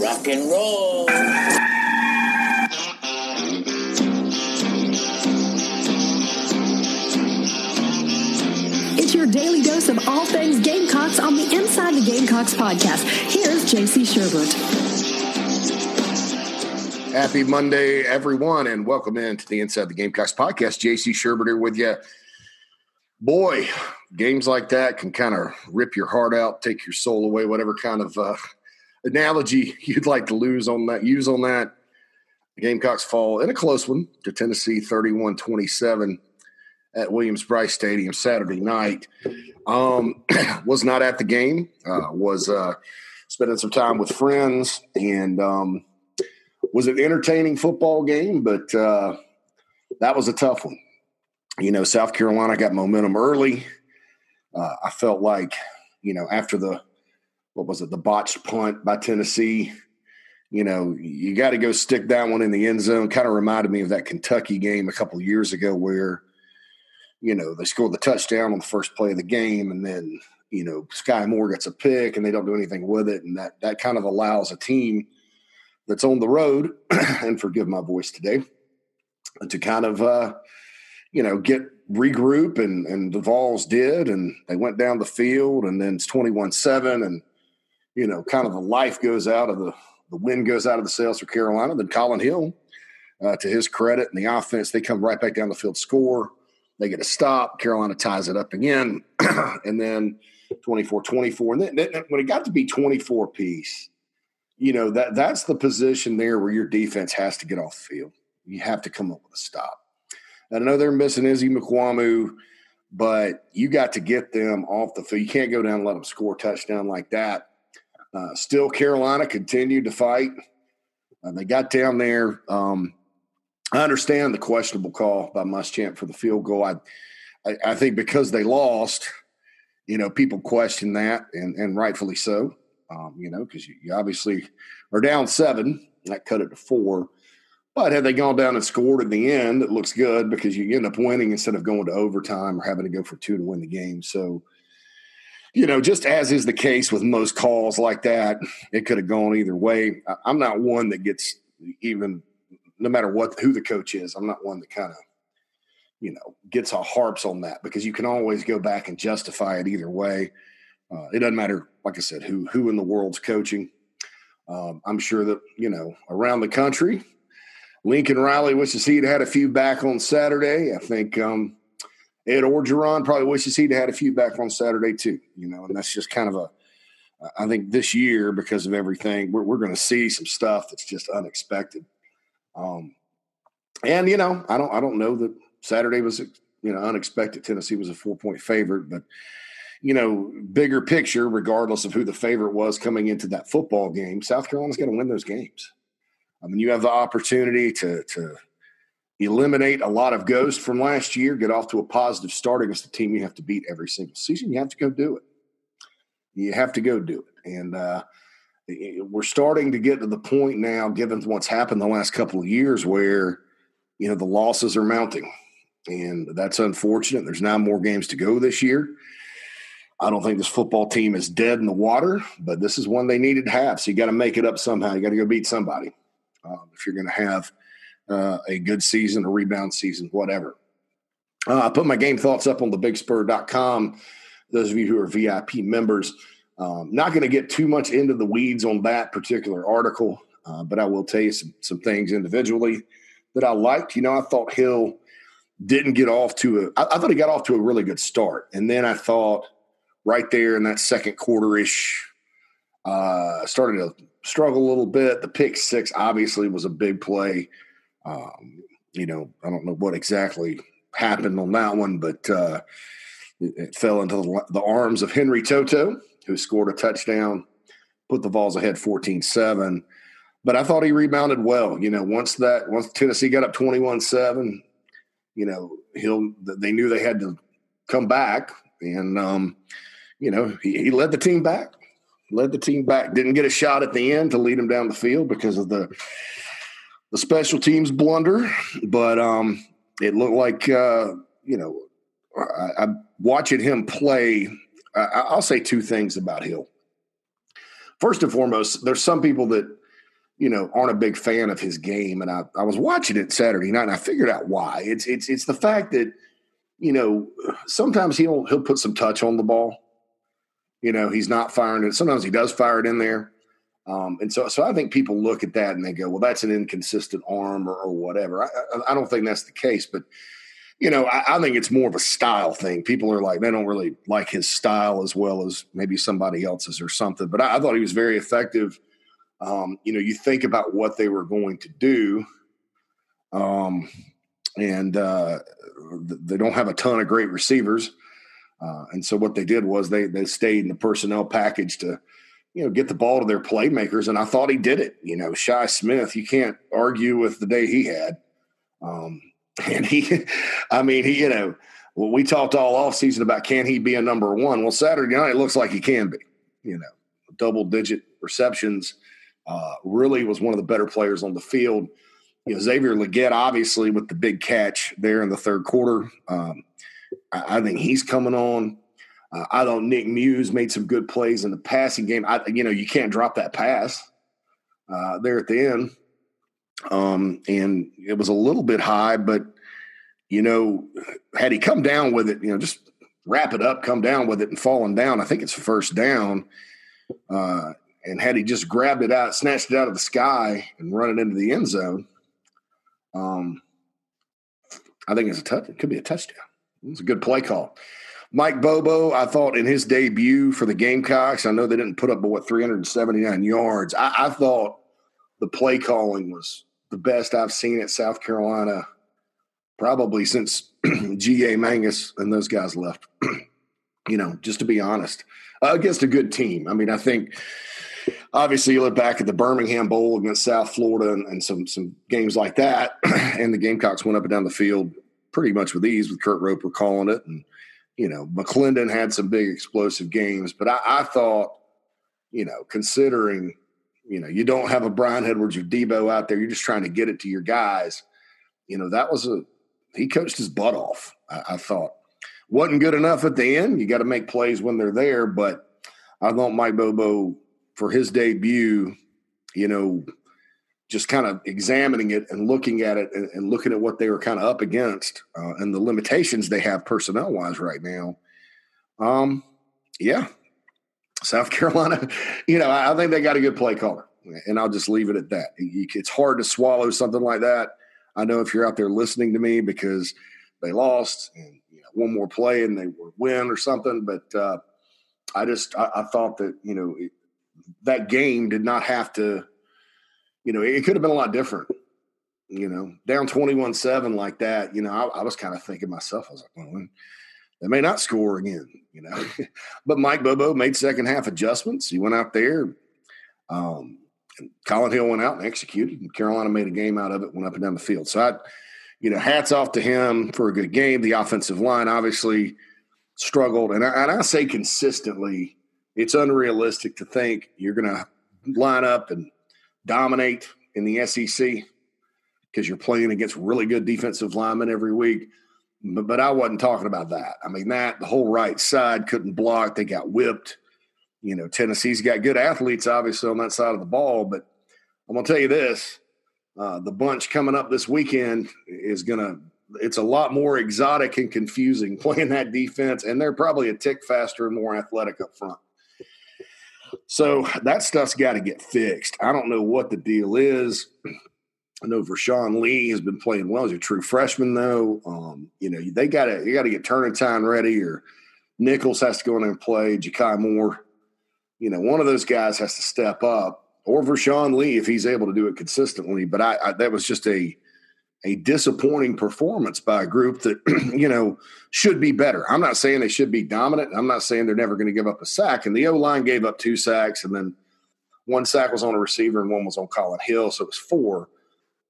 Rock and roll. It's your daily dose of all things Gamecocks on the Inside the Gamecocks podcast. Here's JC Shurburtt. Happy Monday, everyone, and welcome in to the Inside the Gamecocks podcast. JC Shurburtt here with you. Boy, games like that can kind of rip your heart out, take your soul away, whatever kind of uh, analogy you'd like to lose on that, use on that. Gamecocks fall in a close one to Tennessee 31 27 at Williams Brice Stadium Saturday night. Um, was not at the game, uh, was uh, spending some time with friends, and um, was an entertaining football game, but uh, that was a tough one. You know, South Carolina got momentum early. Uh, I felt like, you know, after the what was it, the botched punt by Tennessee, you know, you got to go stick that one in the end zone. Kind of reminded me of that Kentucky game a couple years ago where, you know, they scored the touchdown on the first play of the game, and then you know Skai Moore gets a pick, and they don't do anything with it, and that that kind of allows a team that's on the road, and forgive my voice today, to kind of uh, you know get regroup, and and the Vols did, and they went down the field, and then it's twenty one seven, and you know kind of the life goes out of the the wind goes out of the sails for Carolina. Then Collin Hill, uh, to his credit, and the offense, they come right back down the field, score. They get a stop. Carolina ties it up again, and then 24-24. And then, then when it got to be 24 piece, you know that that's the position there where your defense has to get off the field. You have to come up with a stop. And I know they're missing Izzy Mukuamu, but you got to get them off the field. You can't go down and let them score a touchdown like that. Uh, still, Carolina continued to fight. Uh, they got down there. Um, I understand the questionable call by Muschamp for the field goal. I, I, I think because they lost, you know, people question that, and, and rightfully so. Um, you know, because you, you, obviously are down seven. That cut it to four. But had they gone down and scored in the end, it looks good because you end up winning instead of going to overtime or having to go for two to win the game. So, you know, just as is the case with most calls like that, it could have gone either way. I'm not one that gets even, no matter what who the coach is. I'm not one that kind of, you know, gets a harps on that because you can always go back and justify it either way. Uh, it doesn't matter, like I said, who who in the world's coaching. Um, I'm sure that you know around the country, Lincoln Riley wishes he'd had a few back on Saturday. I think um, Ed Orgeron probably wishes he'd had a few back on Saturday too. You know, and that's just kind of a. I think this year, because of everything, we're, we're going to see some stuff that's just unexpected. Um, and you know, I don't I don't know that Saturday was you know unexpected. Tennessee was a four point favorite, but you know, bigger picture, regardless of who the favorite was coming into that football game, South Carolina's going to win those games. I mean, you have the opportunity to to eliminate a lot of ghosts from last year, get off to a positive start against the team you have to beat every single season. You have to go do it. You have to go do it, and uh, we're starting to get to the point now, given what's happened the last couple of years, where you know the losses are mounting, and that's unfortunate. There's now more games to go this year. I don't think this football team is dead in the water, but this is one they needed to have. So you got to make it up somehow. You got to go beat somebody um, if you're going to have uh, a good season, a rebound season, whatever. Uh, I put my game thoughts up on thebigspur.com. Those of you who are VIP members, um, not going to get too much into the weeds on that particular article, uh, but I will tell you some, some things individually that I liked. You know, I thought Hill didn't get off to a, I, I thought he got off to a really good start. And then I thought – right there in that second quarter ish. Uh, started to struggle a little bit. The pick six obviously was a big play. Um, you know, I don't know what exactly happened on that one, but uh, it, it, fell into the, the, arms of Henry To'oTo'o, who scored a touchdown, put the Vols ahead 14 7. But I thought he rebounded well. You know, once that, once Tennessee got up 21 7, you know, he'll, they knew they had to come back. And, um, you know, he, he led the team back, led the team back. Didn't get a shot at the end to lead him down the field because of the the special teams blunder, but um, it looked like uh, you know, I, am watching him play. I, I'll say two things about Hill. First and foremost, there's some people that you know, aren't a big fan of his game. And I, I was watching it Saturday night and I figured out why. It's it's it's the fact that, you know, sometimes he'll he'll put some touch on the ball. You know, he's not firing it. Sometimes he does fire it in there. Um, and so, so I think people look at that and they go, "Well, that's an inconsistent arm or, or whatever." I, I, don't think that's the case, but you know, I, I, think it's more of a style thing. People are like, they don't really like his style as well as maybe somebody else's or something. But I, I thought he was very effective um, you know, you think about what they were going to do, um, and uh, they don't have a ton of great receivers. Uh, and so what they did was they they stayed in the personnel package to, you know, get the ball to their playmakers. And I thought he did it. You know, Shi Smith, you can't argue with the day he had. Um, and he, I mean, he, you know, well, we talked all off season about can he be a number one? Well, Saturday night it looks like he can be. You know, double digit receptions uh, really was one of the better players on the field. You know, Xavier Legette, obviously, with the big catch there in the third quarter. Um, I, I, think he's coming on. Uh, I thought Nick Muse made some good plays in the passing game. I, you know, you can't drop that pass uh, there at the end. Um, and it was a little bit high, but you know, had he come down with it, you know, just wrap it up, come down with it, and falling down. I think it's first down. Uh, and had he just grabbed it out, snatched it out of the sky, and run it into the end zone, um, I think it's a touch. It could be a touchdown. It's a good play call. Mike Bobo, I thought in his debut for the Gamecocks, I know they didn't put up but what 379 yards. I, I thought the play calling was the best I've seen at South Carolina probably since G.A. Mangus and those guys left. you know, just to be honest, uh, against a good team. I mean, I think obviously you look back at the Birmingham Bowl against South Florida and, and, some some games like that, and the Gamecocks went up and down the field pretty much with ease with Kurt Roper calling it, and you know McClendon had some big explosive games, but I, I thought, you know, considering you know you don't have a Bryan Edwards or Debo out there, you're just trying to get it to your guys. You know that was a he coached his butt off. I, I thought wasn't good enough at the end. You got to make plays when they're there, but I thought Mike Bobo for his debut, you know, just kind of examining it and looking at it and, and looking at what they were kind of up against uh, and the limitations they have personnel wise right now. Um, yeah, South Carolina, you know, I, think they got a good play caller, and I'll just leave it at that. It's hard to swallow something like that. I know if you're out there listening to me because they lost and you know, one more play and they would win or something, but uh, I just I, I, thought that you know that game did not have to, you know, it could have been a lot different. You know, down 21 7 like that, you know, I, I was kind of thinking myself, I was like, well, they may not score again, you know. but Mike Bobo made second half adjustments. He went out there. Um, and Collin Hill went out and executed, and Carolina made a game out of it, went up and down the field. So I, you know, hats off to him for a good game. The offensive line obviously struggled, and I, and I say consistently it's unrealistic to think you're going to line up and dominate in the SEC because you're playing against really good defensive linemen every week. But, but I wasn't talking about that. I mean, that the whole right side couldn't block. They got whipped. You know, Tennessee's got good athletes, obviously, on that side of the ball. But I'm going to tell you this uh, the bunch coming up this weekend is going to, it's a lot more exotic and confusing playing that defense. And they're probably a tick faster and more athletic up front. So that stuff's got to get fixed. I don't know what the deal is. I know Vershon Lee has been playing well as a true freshman, though. Um, you know, they got to you got to get Turrentine ready, or Nichols has to go in and play. Ja'Kai Moore, you know, one of those guys has to step up, or Vershon Lee if he's able to do it consistently. But I, I that was just a a disappointing performance by a group that you know should be better. I'm not saying they should be dominant. I'm not saying they're never going to give up a sack. And the O line gave up two sacks, and then one sack was on a receiver and one was on Collin Hill, so it was four.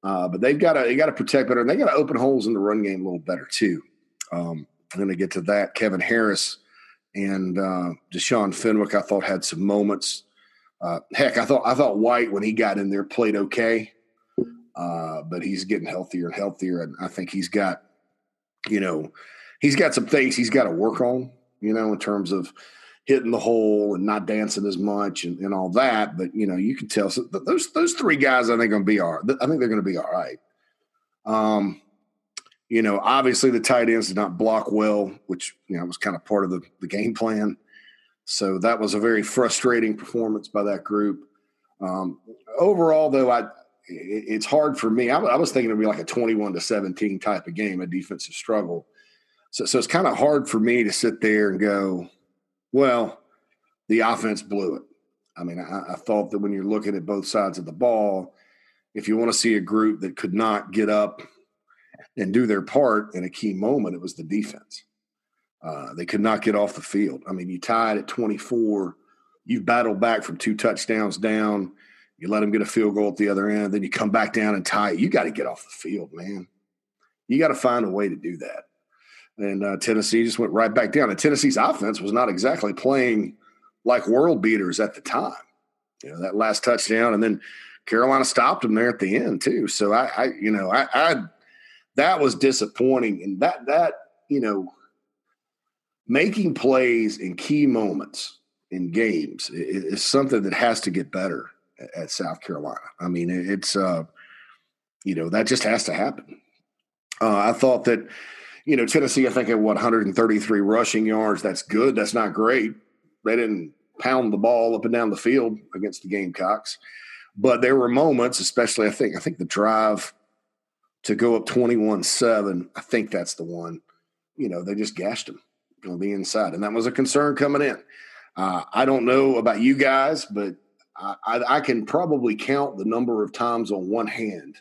Uh, but they've got to they got to protect better, and they got to open holes in the run game a little better too. Um, I'm going to get to that. Kevin Harris and uh, Deshaun Fenwick, I thought had some moments. Uh, heck, I thought I thought White when he got in there played okay. Uh, but he's getting healthier and healthier, and I think he's got, you know, he's got some things he's got to work on. You know, in terms of hitting the hole and not dancing as much and, and all that. But you know, you can tell so those those three guys. I think are going to be all. I think they're going to be all right. Um, you know, obviously the tight ends did not block well, which you know was kind of part of the, the game plan. So that was a very frustrating performance by that group. Um, overall, though, I it, it's hard for me. I, I, was thinking it'd be like a twenty-one to seventeen type of game, a defensive struggle. So, so it's kind of hard for me to sit there and go, well, the offense blew it. I mean, I, I thought that when you're looking at both sides of the ball, if you want to see a group that could not get up and do their part in a key moment, it was the defense. Uh, they could not get off the field. I mean, you tied at 24. You battled back from two touchdowns down. You let them get a field goal at the other end. Then you come back down and tie. You got to get off the field, man. You got to find a way to do that. And uh, Tennessee just went right back down. And Tennessee's offense was not exactly playing like world beaters at the time. You know, that last touchdown, and then Carolina stopped them there at the end too. So I, I you know, I, I that was disappointing, and that that you know, making plays in key moments in games is something that has to get better at South Carolina. I mean, it's uh, you know that just has to happen. Uh, I thought that you know Tennessee, I think at what 133 rushing yards. That's good. That's not great. They didn't pound the ball up and down the field against the Gamecocks. But there were moments, especially I think I think the drive to go up 21-7, I think that's the one. You know, they just gashed them on the inside. And that was a concern coming in. Uh, I don't know about you guys, but I, I, can probably count the number of times on one hand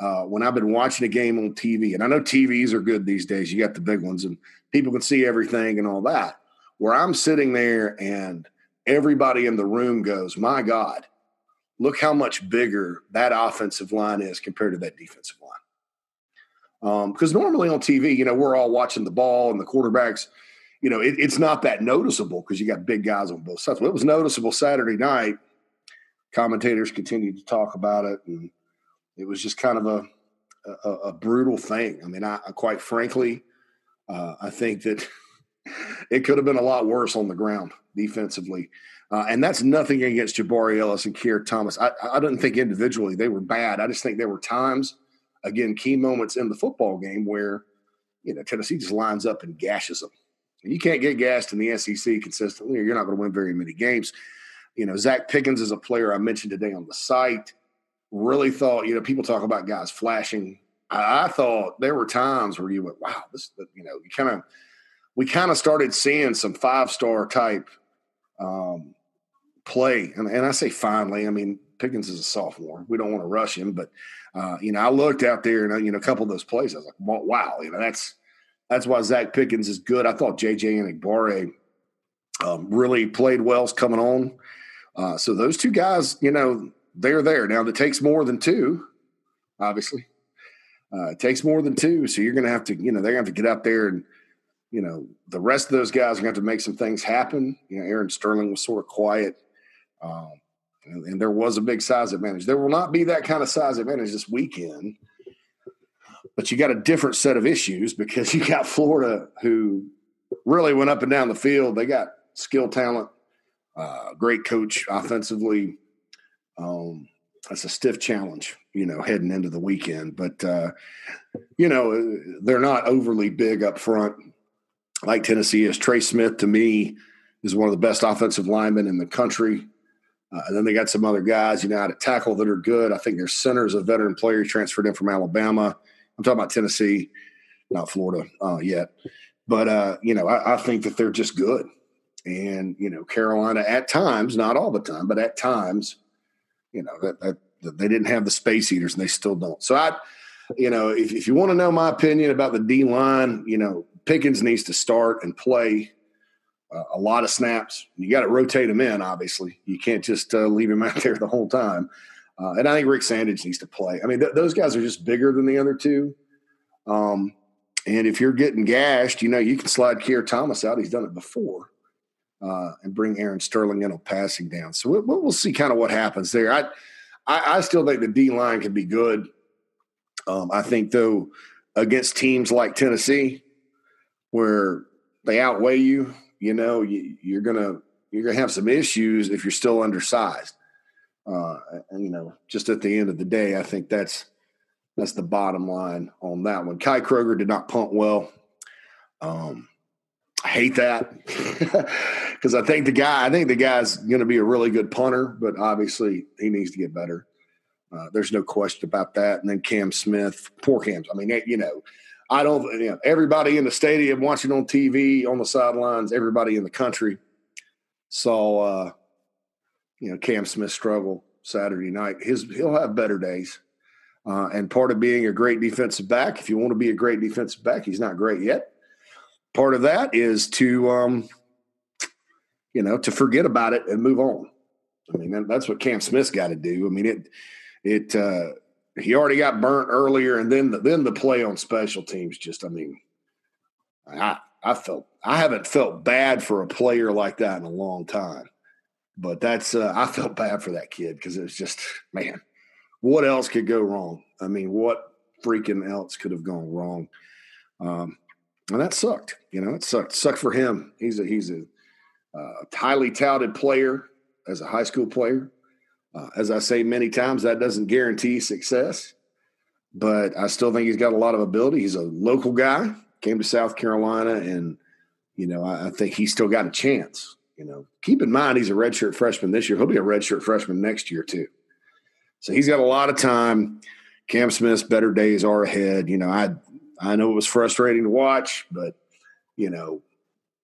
uh, when I've been watching a game on TV. And I know TVs are good these days. You got the big ones and people can see everything and all that. Where I'm sitting there and everybody in the room goes, My God, look how much bigger that offensive line is compared to that defensive line. Because um, normally on TV, you know, we're all watching the ball and the quarterbacks. You know, it, it's not that noticeable because you got big guys on both sides. Well, it was noticeable Saturday night. Commentators continued to talk about it, and it was just kind of a a, a brutal thing. I mean, I, I quite frankly, uh, I think that it could have been a lot worse on the ground defensively. Uh, and that's nothing against Jabari Ellis and Keir Thomas. I, I didn't think individually they were bad. I just think there were times, again, key moments in the football game where, you know, Tennessee just lines up and gashes them. You can't get gassed in the SEC consistently, or you're not going to win very many games. You know, Zacch Pickens is a player I mentioned today on the site. Really thought, you know, people talk about guys flashing. I, I thought there were times where you went, wow, this, you know, you kind of, we kind of started seeing some five star type um, play. And, and I say finally, I mean, Pickens is a sophomore. We don't want to rush him, but uh, you know, I looked out there and you know, a couple of those plays, I was like, wow, you know, that's that's why Zacch Pickens is good. I thought JJ Enagbare um, really played well coming on. Uh, so those two guys, you know, they're there now. That takes more than two, obviously. Uh, it takes more than two, so you're going to have to, you know, they're going to have to get out there and you know, the rest of those guys are going to have to make some things happen. You know, Aaron Sterling was sort of quiet. Um, and, and, there was a big size advantage. There will not be that kind of size advantage this weekend, but you got a different set of issues because you got Florida who really went up and down the field. They got skill talent, uh, great coach offensively. Um, that's a stiff challenge, you know, heading into the weekend. But uh, you know, they're not overly big up front like Tennessee is. Trey Smith, to me, is one of the best offensive linemen in the country. Uh, and then they got some other guys, you know, at tackle that are good. I think their center is a veteran player transferred in from Alabama. I'm talking about Tennessee, not Florida uh, yet. But, uh, you know, I, I, think that they're just good. And, you know, Carolina at times, not all the time, but at times, you know, that, that, that they didn't have the space eaters and they still don't. So I, you know, if, if you want to know my opinion about the D line, you know, Pickens needs to start and play uh, a lot of snaps. You got to rotate him in, obviously. You can't just uh, leave him out there the whole time. Uh, and I think Rick Sandidge needs to play. I mean, th- those guys are just bigger than the other two. Um, and if you're getting gashed, you know, you can slide Keir Thomas out. He's done it before. Uh, and bring Aaron Sterling in on passing down. So we'll, we'll see kind of what happens there. I, I, I still think the D line can be good. Um, I think though against teams like Tennessee, where they outweigh you you know, you, you're gonna you're gonna have some issues if you're still undersized. Uh, you know, just at the end of the day, I think that's that's the bottom line on that one. Kai Kroeger did not punt well. Um, I hate that because I think the guy, I think the guy's going to be a really good punter, but obviously he needs to get better. Uh, there's no question about that. And then Cam Smith, poor Cam. I mean, you know, I don't. You know, everybody in the stadium watching on TV on the sidelines, everybody in the country saw, uh, you know, Cam Smith struggle Saturday night. His he'll have better days. Uh, and part of being a great defensive back, if you want to be a great defensive back, he's not great yet. Part of that is to, um, you know, to forget about it and move on. I mean, that's what Cam Smith's got to do. I mean, it, it, uh, he already got burnt earlier, and then the, then the play on special teams. Just, I mean, I I felt I haven't felt bad for a player like that in a long time, but that's uh, I felt bad for that kid because it was just man what else could go wrong? I mean, what freaking else could have gone wrong? Um, and that sucked. You know, it sucked. Sucked for him. He's a he's a uh, highly touted player as a high school player. Uh, as I say many times, that doesn't guarantee success, but I still think he's got a lot of ability. He's a local guy, came to South Carolina, and you know I, I think he's still got a chance. You know, keep in mind he's a redshirt freshman this year. He'll be a redshirt freshman next year too. So he's got a lot of time. Cam Smith's better days are ahead. You know, I I know it was frustrating to watch, but you know,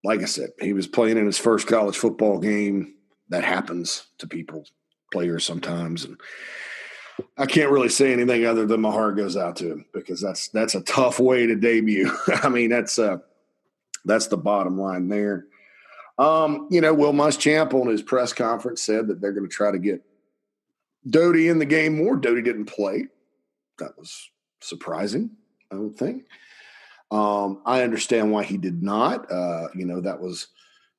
like I said, he was playing in his first college football game. That happens to people, players sometimes, and I can't really say anything other than my heart goes out to him because that's that's a tough way to debut. I mean, that's uh that's the bottom line there. Um, you know, Will Muschamp on his press conference said that they're going to try to get Doty in the game more. Doty didn't play. That was surprising, I would think. Um, I understand why he did not. Uh, you know, that was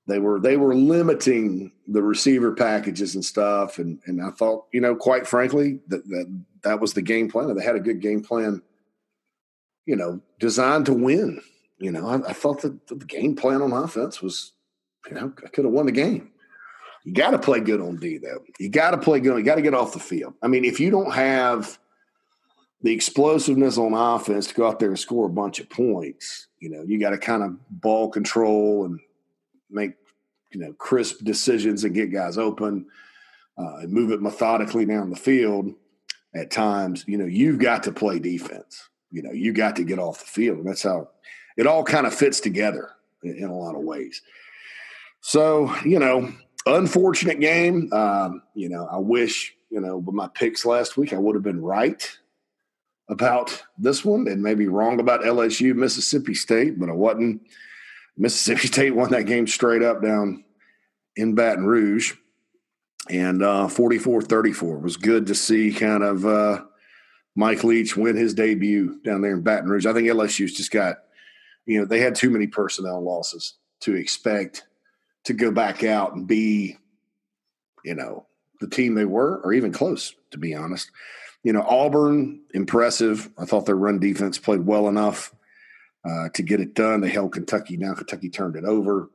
they were they were limiting the receiver packages and stuff, and and I thought, you know, quite frankly, that that that was the game plan. They had a good game plan, you know, designed to win. You know, I, I thought that the game plan on offense was, you know, I could have won the game. You got to play good on D, though. You got to play good. You got to get off the field. I mean, if you don't have the explosiveness on offense to go out there and score a bunch of points, you know, you got to kind of ball control and make, you know, crisp decisions and get guys open uh, and move it methodically down the field at times. You know, you've got to play defense. You know, you got to get off the field. And that's how it all kind of fits together in, in a lot of ways. So, you know, unfortunate game. Um, you know, I wish, you know, with my picks last week, I would have been right about this one and maybe wrong about LSU, Mississippi State, but I wasn't. Mississippi State won that game straight up down in Baton Rouge. And uh, 44 34 was good to see kind of uh, Mike Leach win his debut down there in Baton Rouge. I think LSU's just got, you know, they had too many personnel losses to expect to go back out and be, you know, the team they were, or even close, to be honest. You know, Auburn, impressive. I thought their run defense played well enough uh, to get it done. They held Kentucky. Now Kentucky turned it over.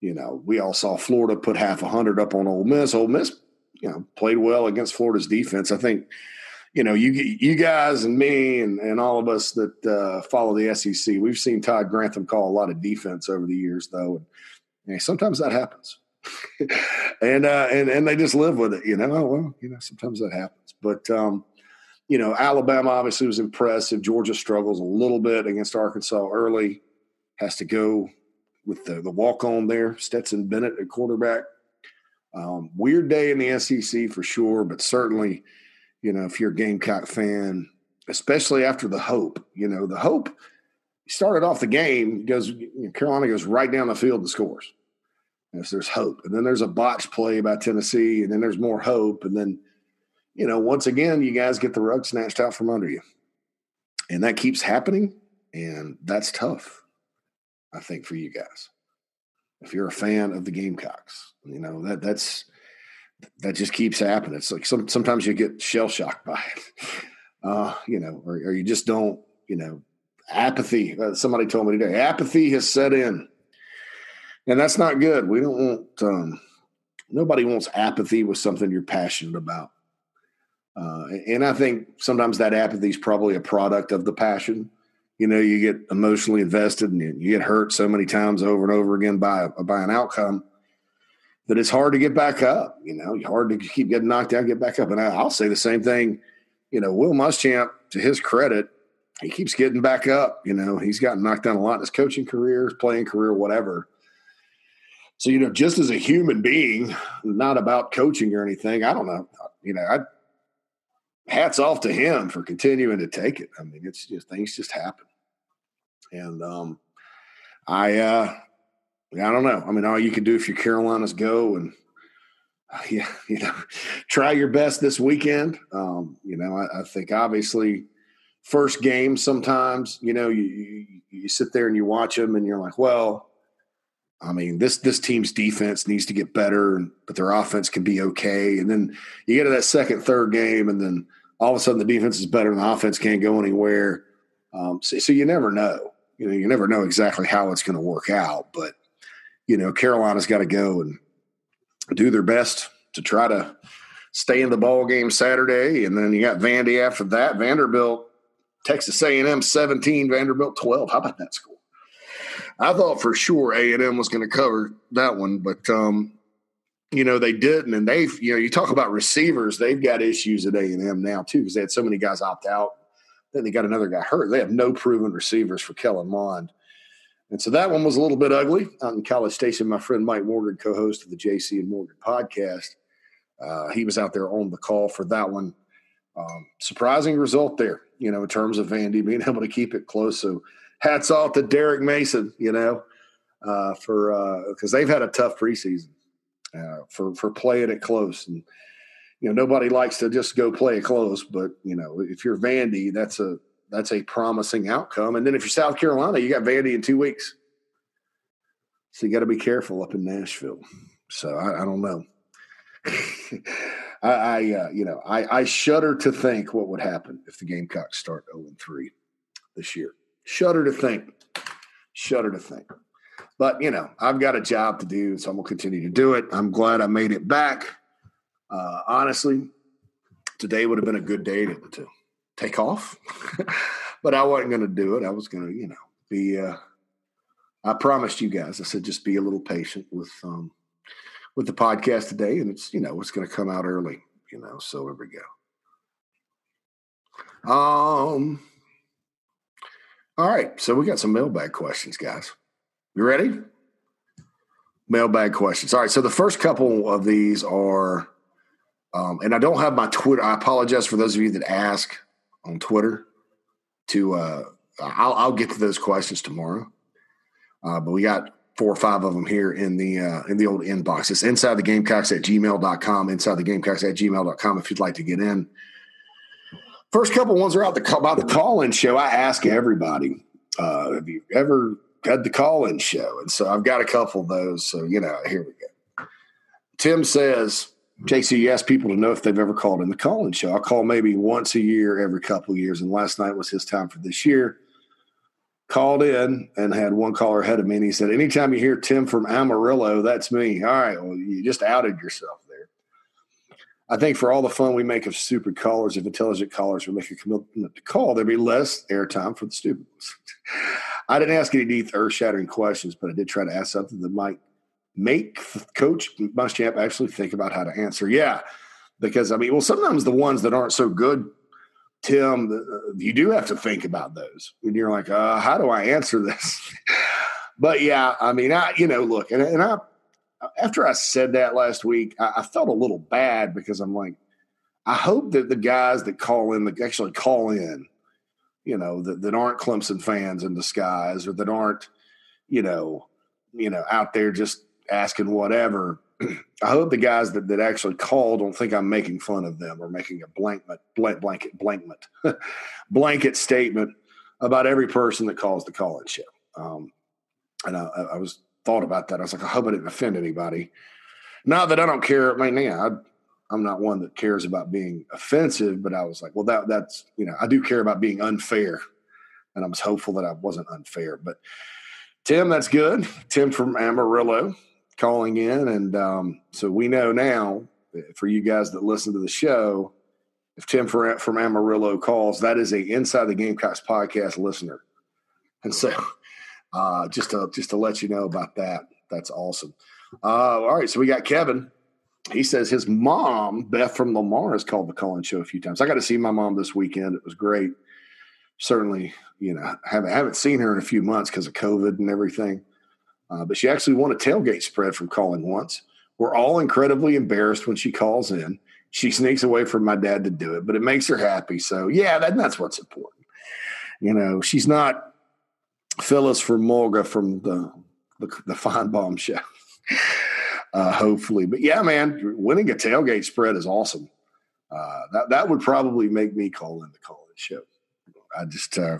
You know, we all saw Florida put half a hundred up on Ole Miss. Ole Miss, you know, played well against Florida's defense. I think, you know, you you guys and me and, and all of us that uh, follow the SEC, we've seen Todd Grantham call a lot of defense over the years, though. And sometimes that happens. and uh, and and they just live with it, you know. Oh, well, you know, sometimes that happens. But um, you know, Alabama obviously was impressive. Georgia struggles a little bit against Arkansas early. Has to go with the the walk on there, Stetson Bennett at quarterback. Um, weird day in the SEC for sure, but certainly, you know, if you're a Gamecock fan, especially after the hope, you know, the hope started off the game, goes you know, Carolina goes right down the field and scores. And there's hope. And then there's a botch play by Tennessee, and then there's more hope. And then, you know, once again, you guys get the rug snatched out from under you. And that keeps happening. And that's tough, I think, for you guys. If you're a fan of the Gamecocks, you know, that that's that just keeps happening. It's like some, sometimes you get shell shocked by it, uh, you know, or, or you just don't, you know, apathy. Uh, somebody told me today, apathy has set in. and that's not good. We don't want um, nobody wants apathy with something you're passionate about. Uh, and I think sometimes that apathy is probably a product of the passion. You know, you get emotionally invested and you get hurt so many times over and over again by by an outcome that it's hard to get back up. You know, hard to keep getting knocked down, get back up. And I, will say the same thing. You know, Will Muschamp, to his credit, he keeps getting back up. You know, he's gotten knocked down a lot in his coaching career, his playing career, whatever. So, you know, just as a human being, not about coaching or anything, I don't know. You know, I hats off to him for continuing to take it. I mean, it's just things just happen. And um I uh I don't know. I mean, all you can do if you're Carolinas go and yeah, you know, try your best this weekend. Um, you know, I, I, think obviously first game sometimes, you know, you, you, you sit there and you watch them and you're like, well, I mean, this this team's defense needs to get better, but their offense can be okay. And then you get to that second, third game, and then all of a sudden the defense is better and the offense can't go anywhere. Um, so, so you never know. You know, you never know exactly how it's going to work out. But you know, Carolina's got to go and do their best to try to stay in the ball game Saturday, and then you got Vandy after that. Vanderbilt, Texas A&M seventeen, Vanderbilt twelve. How about that score? I thought for sure A and M was going to cover that one, but um, you know they didn't, and they've you know you talk about receivers, they've got issues at A and M now too because they had so many guys opt out. Then they got another guy hurt. They have no proven receivers for Kellen Mond. And so that one was a little bit ugly out in College Station. My friend Mike Morgan, co host of the JC and Morgan podcast, uh, he was out there on the call for that one. Um, surprising result there, you know, in terms of Vandy being able to keep it close. So hats off to Derek Mason, you know, uh, for uh because uh, they've had a tough preseason uh, for for playing it close, and you know nobody likes to just go play it close, but you know if you're Vandy, that's a that's a promising outcome. And then if you're South Carolina, you got Vandy in two weeks, so you got to be careful up in Nashville. So I, I don't know. I, I uh, you know, I, I shudder to think what would happen if the Gamecocks start 0 3 this year. Shudder to think. Shudder to think. But, you know, I've got a job to do, so I'm going to continue to do it. I'm glad I made it back. Uh, honestly, today would have been a good day to, to take off, but I wasn't going to do it. I was going to, you know, be, uh, I promised you guys, I said, just be a little patient with, um, with the podcast today. And it's, you know, it's going to come out early, you know, so here we go. Um, all right. So we got some mailbag questions, guys. You ready? Mailbag questions. All right. So the first couple of these are, um, and I don't have my Twitter. I apologize for those of you that ask on Twitter. To uh, I'll, I'll get to those questions tomorrow. Uh, but we got four or five of them here in the uh, in the old inbox. It's inside the gamecocks at gmail.com, inside the gamecocks at gmail.com if you'd like to get in. First couple ones are out the about the call-in show. I ask everybody, uh, have you ever had the call-in show? And so I've got a couple of those. So you know, here we go. Tim says, JC, you ask people to know if they've ever called in the call-in show. I call maybe once a year, every couple of years, and last night was his time for this year. Called in and had one caller ahead of me, and he said, "Anytime you hear Tim from Amarillo, that's me." All right, well, you just outed yourself. There. I think for all the fun we make of stupid callers, if intelligent callers would make a commitment to call, there'd be less airtime for the stupid ones. I didn't ask any deep, earth shattering questions, but I did try to ask something that might make Coach Muschamp actually think about how to answer. Yeah, because I mean, well, sometimes the ones that aren't so good, Tim, you do have to think about those. And you're like, uh, how do I answer this? but yeah, I mean, I, you know, look, and, and I, after I said that last week, I, I, felt a little bad because I'm like, I hope that the guys that call in, that actually call in, you know, that, that aren't Clemson fans in disguise or that aren't, you know, you know, out there just asking whatever. I hope the guys that, that actually call don't think I'm making fun of them or making a blanket, blank, blanket, blanket, blanket statement about every person that calls the call-in show. Um, and I, I was thought about that. I was like, I hope I didn't offend anybody. Not that I don't care. I mean, yeah, I, am not one that cares about being offensive, but I was like, well, that that's you know, I do care about being unfair, and I was hopeful that I wasn't unfair. But Tim, that's good. Tim from Amarillo calling in. And um, so we know now for you guys that listen to the show, if Tim from Amarillo calls, that is a Inside the Gamecocks podcast listener. And so uh, just to just to let you know about that, that's awesome. Uh, all right, so we got Kevin. He says his mom, Beth from Lamar, has called the call-in show a few times. I got to see my mom this weekend. It was great. Certainly, you know, haven't haven't seen her in a few months because of COVID and everything. Uh, but she actually won a tailgate spread from calling once. We're all incredibly embarrassed when she calls in. She sneaks away from my dad to do it, but it makes her happy. So yeah, that, that's what's important. You know, she's not Phyllis from Mulga from the the, the Finebaum show. uh, hopefully, but yeah, man, winning a tailgate spread is awesome. Uh, that that would probably make me call in the call in show. I just uh,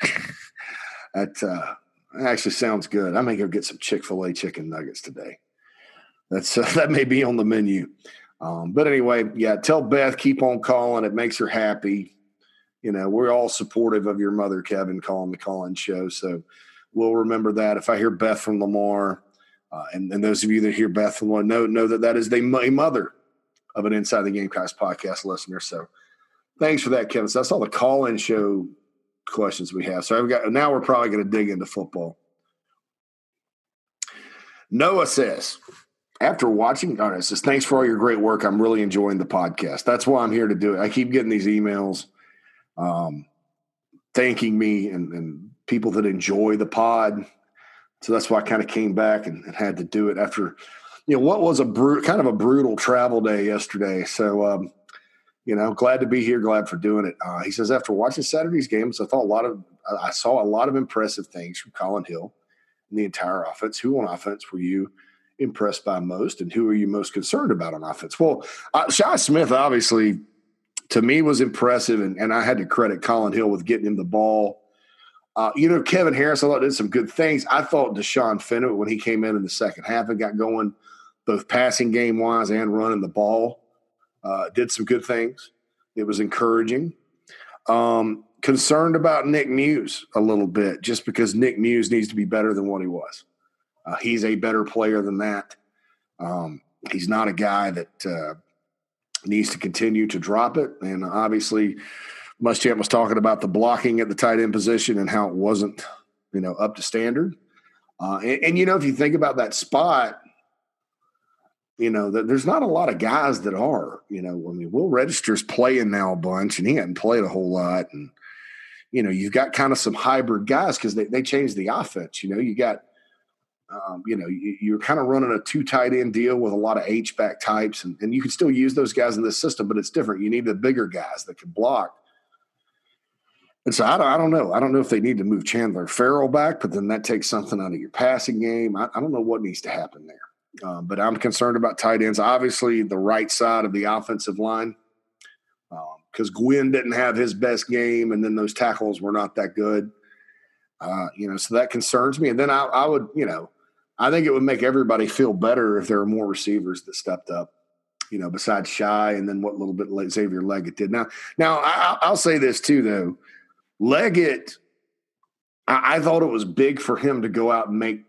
that uh, actually sounds good. I may go get some Chick Fil A chicken nuggets today. That's uh, that may be on the menu. Um, but anyway, yeah, tell Beth keep on calling. It makes her happy. You know, we're all supportive of your mother, Kevin, calling the call-in show. So we'll remember that. If I hear Beth from Lamar, uh, and, and, those of you that hear Beth from Lamar know know that that is the mother of an Inside the Gamecocks podcast listener. So thanks for that, Kevin. So that's all the call-in show questions we have. So I've got now we're probably going to dig into football. Noah says, after watching, all right, says, thanks for all your great work. I'm really enjoying the podcast. That's why I'm here to do it. I keep getting these emails um, thanking me and, and people that enjoy the pod. So that's why I kind of came back and, and, had to do it after, you know, what was a brute, kind of a brutal travel day yesterday. So, um, you know, glad to be here. Glad for doing it. Uh, he says after watching Saturday's games, I thought a lot of, I saw a lot of impressive things from Collin Hill and the entire offense. Who on offense were you? impressed by most, and who are you most concerned about on offense? Well, uh, Smith obviously to me was impressive, and, and I had to credit Collin Hill with getting him the ball. Uh, you know, Kevin Harris, I thought did some good things. I thought Deshaun Fenwick when he came in in the second half and got going, both passing game wise and running the ball, uh, did some good things. It was encouraging. Um, concerned about Nick Muse a little bit, just because Nick Muse needs to be better than what he was. Uh, he's a better player than that. Um, he's not a guy that uh, needs to continue to drop it. And obviously, Muschamp was talking about the blocking at the tight end position and how it wasn't, you know, up to standard. Uh, and, and, you know, if you think about that spot, you know, there's not a lot of guys that are. You know, I mean, Will Register's playing now a bunch, and he hadn't played a whole lot. And you know, you've got kind of some hybrid guys because they they changed the offense. You know, you got um, you know, you, are kind of running a two tight end deal with a lot of H back types, and, and you can still use those guys in this system, but it's different. You need the bigger guys that can block. And so I don't, I don't know. I don't know if they need to move Chandler Farrell back, but then that takes something out of your passing game. I, I don't know what needs to happen there. Um, but I'm concerned about tight ends. Obviously, the right side of the offensive line, because um, Gwyn didn't have his best game, and then those tackles were not that good. Uh, you know, so that concerns me. And then I, I would, you know, I think it would make everybody feel better if there were more receivers that stepped up. You know, besides Shy, and then what little bit Xavier Legette did. Now, now I, will say this too, though. Legette. I, I thought it was big for him to go out and make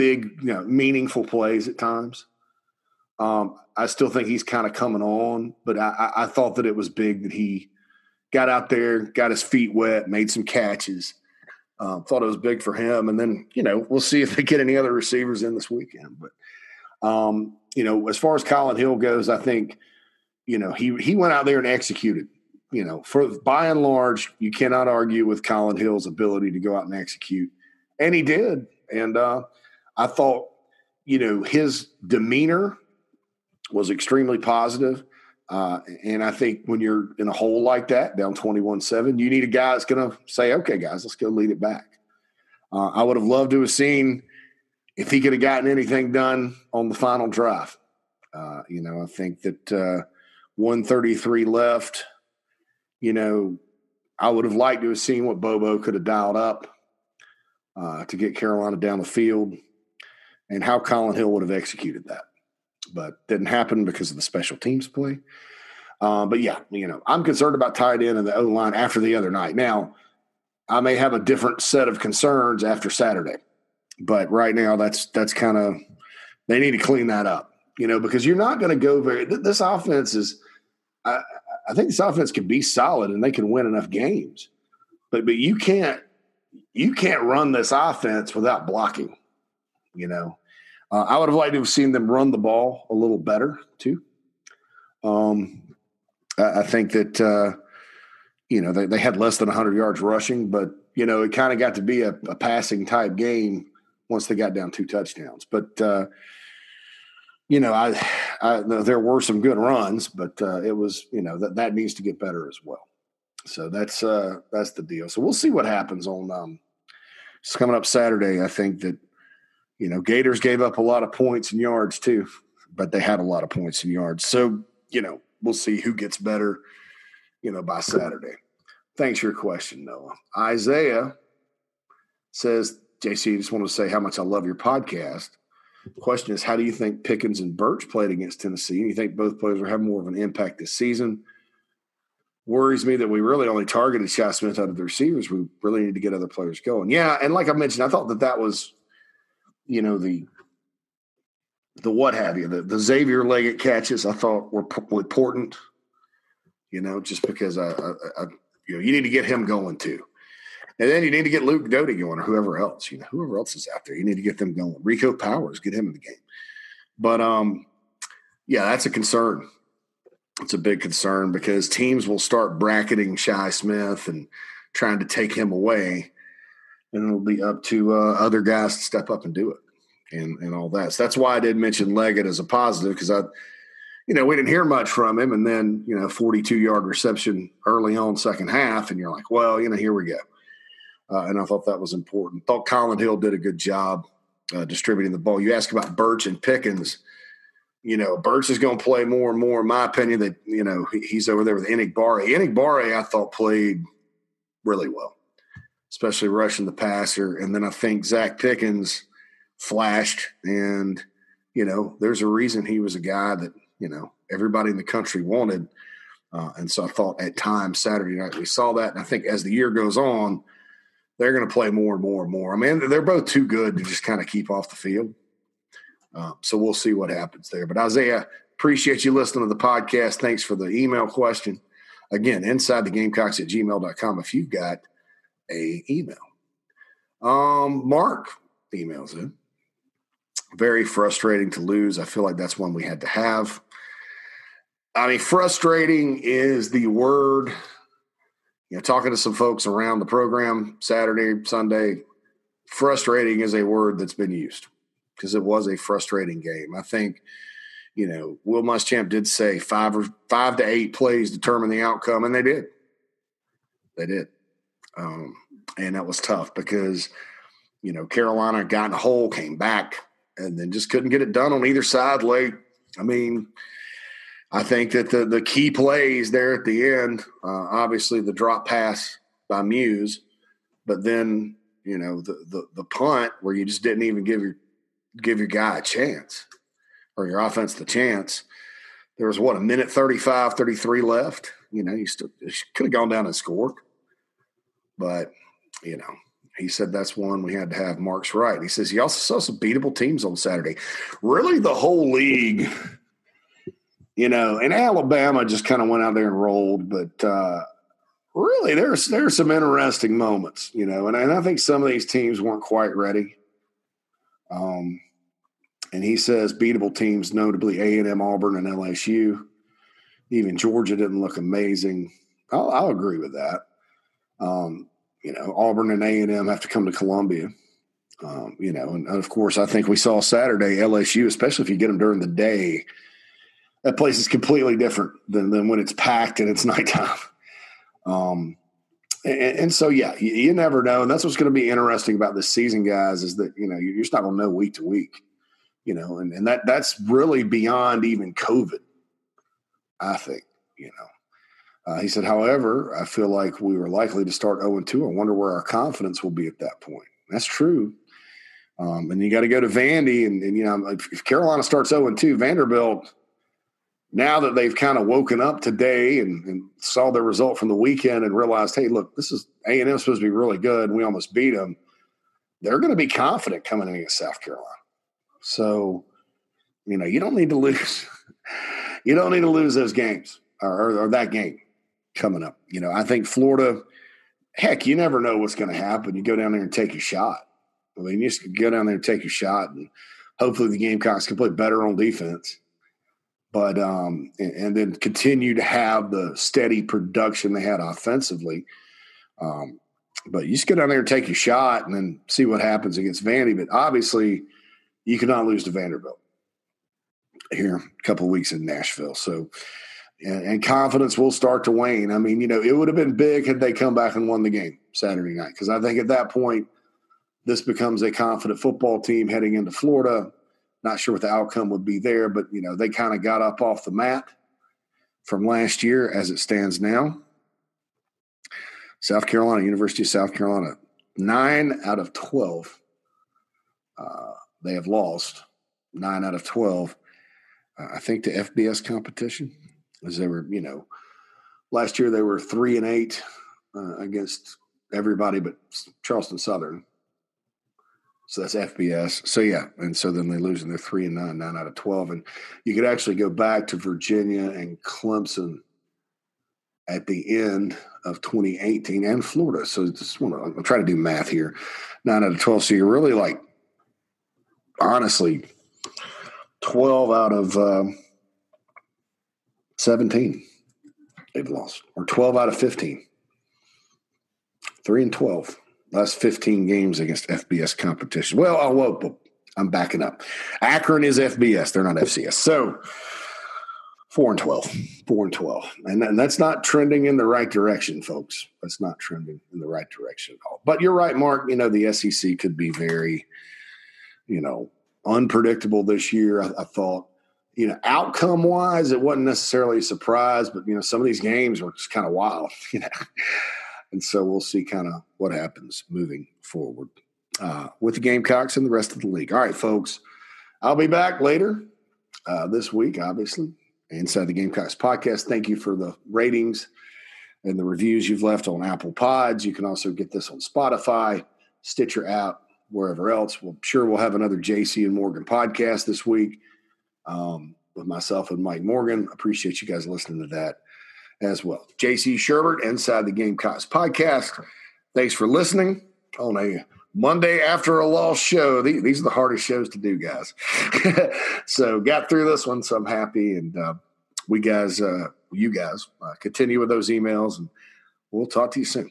big, you know, meaningful plays at times. Um, I still think he's kind of coming on, but I, I, thought that it was big that he got out there, got his feet wet, made some catches. Uh, thought it was big for him. And then, you know, we'll see if they get any other receivers in this weekend. But, um, you know, as far as Collin Hill goes, I think, you know, he, he went out there and executed. You know, for by and large, you cannot argue with Collin Hill's ability to go out and execute. And he did. And uh, I thought, you know, his demeanor was extremely positive. Uh, and I think when you're in a hole like that, down 21 7, you need a guy that's going to say, okay, guys, let's go lead it back. Uh, I would have loved to have seen if he could have gotten anything done on the final drive. Uh, you know, I think that uh, 133 left, you know, I would have liked to have seen what Bobo could have dialed up uh, to get Carolina down the field and how Collin Hill would have executed that but didn't happen because of the special teams play. Uh, but yeah, you know, I'm concerned about tight end and the O line after the other night. Now, I may have a different set of concerns after Saturday. But right now, that's that's kind of they need to clean that up, you know, because you're not going to go very. This offense is, I, I think this offense can be solid and they can win enough games, but but you can't you can't run this offense without blocking. You know, uh, I would have liked to have seen them run the ball a little better too. Um, I, I think that uh, you know they, they had less than 100 yards rushing, but you know it kind of got to be a, a, passing type game once they got down two touchdowns. But uh, you know, I, I, there were some good runs, but uh, it was you know that that needs to get better as well. So that's uh, that's the deal. So we'll see what happens on. Um, it's coming up Saturday. I think that you know Gators gave up a lot of points and yards too, but they had a lot of points and yards. So you know we'll see who gets better. You know by Saturday. Thanks for your question, Noah. Isaiah says, JC, I just want to say how much I love your podcast. The question is, how do you think Pickens and Burch played against Tennessee? And you think both players will have more of an impact this season? Worries me that we really only targeted Shi Smith out of the receivers. We really need to get other players going. Yeah, and like I mentioned, I thought that that was, you know, the the what have you, the, the Xavier Legette catches. I thought were important. You know, just because I, I, I you know you need to get him going too. And then you need to get Luke Doty going or whoever else, you know, whoever else is out there. You need to get them going. Rico Powers, get him in the game. But um, yeah, that's a concern. It's a big concern because teams will start bracketing Shi Smith and trying to take him away. And it'll be up to uh, other guys to step up and do it and, and all that. So that's why I did mention Legette as a positive because I, you know, we didn't hear much from him. And then, you know, 42 yard reception early on, second half. And you're like, well, you know, here we go uh, and I thought that was important. Thought Collin Hill did a good job uh, distributing the ball. You ask about Burch and Pickens. You know, Burch is going to play more and more. In my opinion, that you know he, he's over there with Enagbare. Enagbare, I thought played really well, especially rushing the passer. And then I think Zacch Pickens flashed, and you know, there's a reason he was a guy that you know everybody in the country wanted. Uh, and so I thought at times Saturday night we saw that, and I think as the year goes on they're going to play more and more and more. I mean, they're both too good to just kind of keep off the field. Um, so we'll see what happens there. But Isaiah, appreciate you listening to the podcast. Thanks for the email question. Again, inside the gamecocks at gmail.com if you've got a email. Um, Mark emails in. Very frustrating to lose. I feel like that's one we had to have. I mean, frustrating is the word you know, talking to some folks around the program Saturday, Sunday, frustrating is a word that's been used because it was a frustrating game. I think, you know, Will Muschamp did say five or five to eight plays determine the outcome, and they did. They did. Um, and that was tough because, you know, Carolina got in a hole, came back, and then just couldn't get it done on either side late. I mean, I think that the the key plays there at the end, uh, obviously the drop pass by Muse, but then you know the, the the punt where you just didn't even give your give your guy a chance or your offense the chance. There was what a minute 35, 33 left. You know, you still could have gone down and scored, but you know he said that's one we had to have. Mark's right. He says he also saw some beatable teams on Saturday. Really, the whole league you know, and Alabama just kind of went out there and rolled, but uh, really there's there's some interesting moments, you know, and, and I think some of these teams weren't quite ready. Um, and he says beatable teams, notably A and M, Auburn, and LSU. Even Georgia didn't look amazing. I'll, I'll agree with that. Um, you know, Auburn and A and M have to come to Columbia. Um, you know, and of course, I think we saw Saturday LSU, especially if you get them during the day that place is completely different than, than when it's packed and it's nighttime. Um, and, and, so, yeah, you, you, never know. And that's what's going to be interesting about this season, guys, is that, you know, you're just not going to know week to week, you know, and, and that that's really beyond even COVID, I think, you know. Uh, he said, however, I feel like we were likely to start 0 2. I wonder where our confidence will be at that point. That's true. Um, and you got to go to Vandy. And, and, you know, if, if Carolina starts 0 2, Vanderbilt – now that they've kind of woken up today and, and, saw the result from the weekend and realized, hey, look, this is A and M supposed to be really good, and we almost beat them. They're going to be confident coming in against South Carolina. So, you know, you don't need to lose. you don't need to lose those games or, or, or that game coming up. You know, I think Florida. Heck, you never know what's going to happen. You go down there and take a shot. I mean, you just go down there and take a shot, and hopefully the Gamecocks can play better on defense but um, and, and, then continue to have the steady production they had offensively. Um, but you just go down there and take your shot and then see what happens against Vandy. But obviously, you cannot lose to Vanderbilt here a couple weeks in Nashville. So, and, and, confidence will start to wane. I mean, you know, it would have been big had they come back and won the game Saturday night because I think at that point, this becomes a confident football team heading into Florida not sure what the outcome would be there, but you know they kind of got up off the mat from last year as it stands now. South Carolina, University of South Carolina, nine out of twelve uh, they have lost. Nine out of twelve. Uh, I think the FBS competition, as they were, you know, last year they were three and eight uh, against everybody but Charleston Southern. So that's FBS. So yeah, and so then they lose and they're three and nine, nine out of twelve. And you could actually go back to Virginia and Clemson at the end of 2018 and Florida. So just want to I'm trying to do math here. Nine out of 12. So you're really like honestly 12 out of um, 17 they've lost, or 12 out of 15. Three and 12 last 15 games against FBS competition. Well, oh, whoa, I'm backing up. Akron is FBS; they're not FCS. So four and 12, four and 12, and, and that's not trending in the right direction, folks. That's not trending in the right direction at all. But you're right, Mark. You know the SEC could be very, you know, unpredictable this year. I, I thought you know, outcome wise, it wasn't necessarily a surprise, but you know, some of these games were just kind of wild, you know. And so we'll see kind of what happens moving forward uh, with the Gamecocks and the rest of the league. All right, folks, I'll be back later uh, this week, obviously, inside the Gamecocks podcast. Thank you for the ratings and the reviews you've left on Apple Pods. You can also get this on Spotify, Stitcher app, wherever else. We'll sure we'll have another JC and Morgan podcast this week um, with myself and Mike Morgan. Appreciate you guys listening to that as well. JC Shurburtt, Inside the Gamecocks podcast. Thanks for listening on a Monday after a lost show. These are the hardest shows to do, guys. so got through this one, so I'm happy. And uh, we guys, uh, you guys, uh, continue with those emails, and we'll talk to you soon.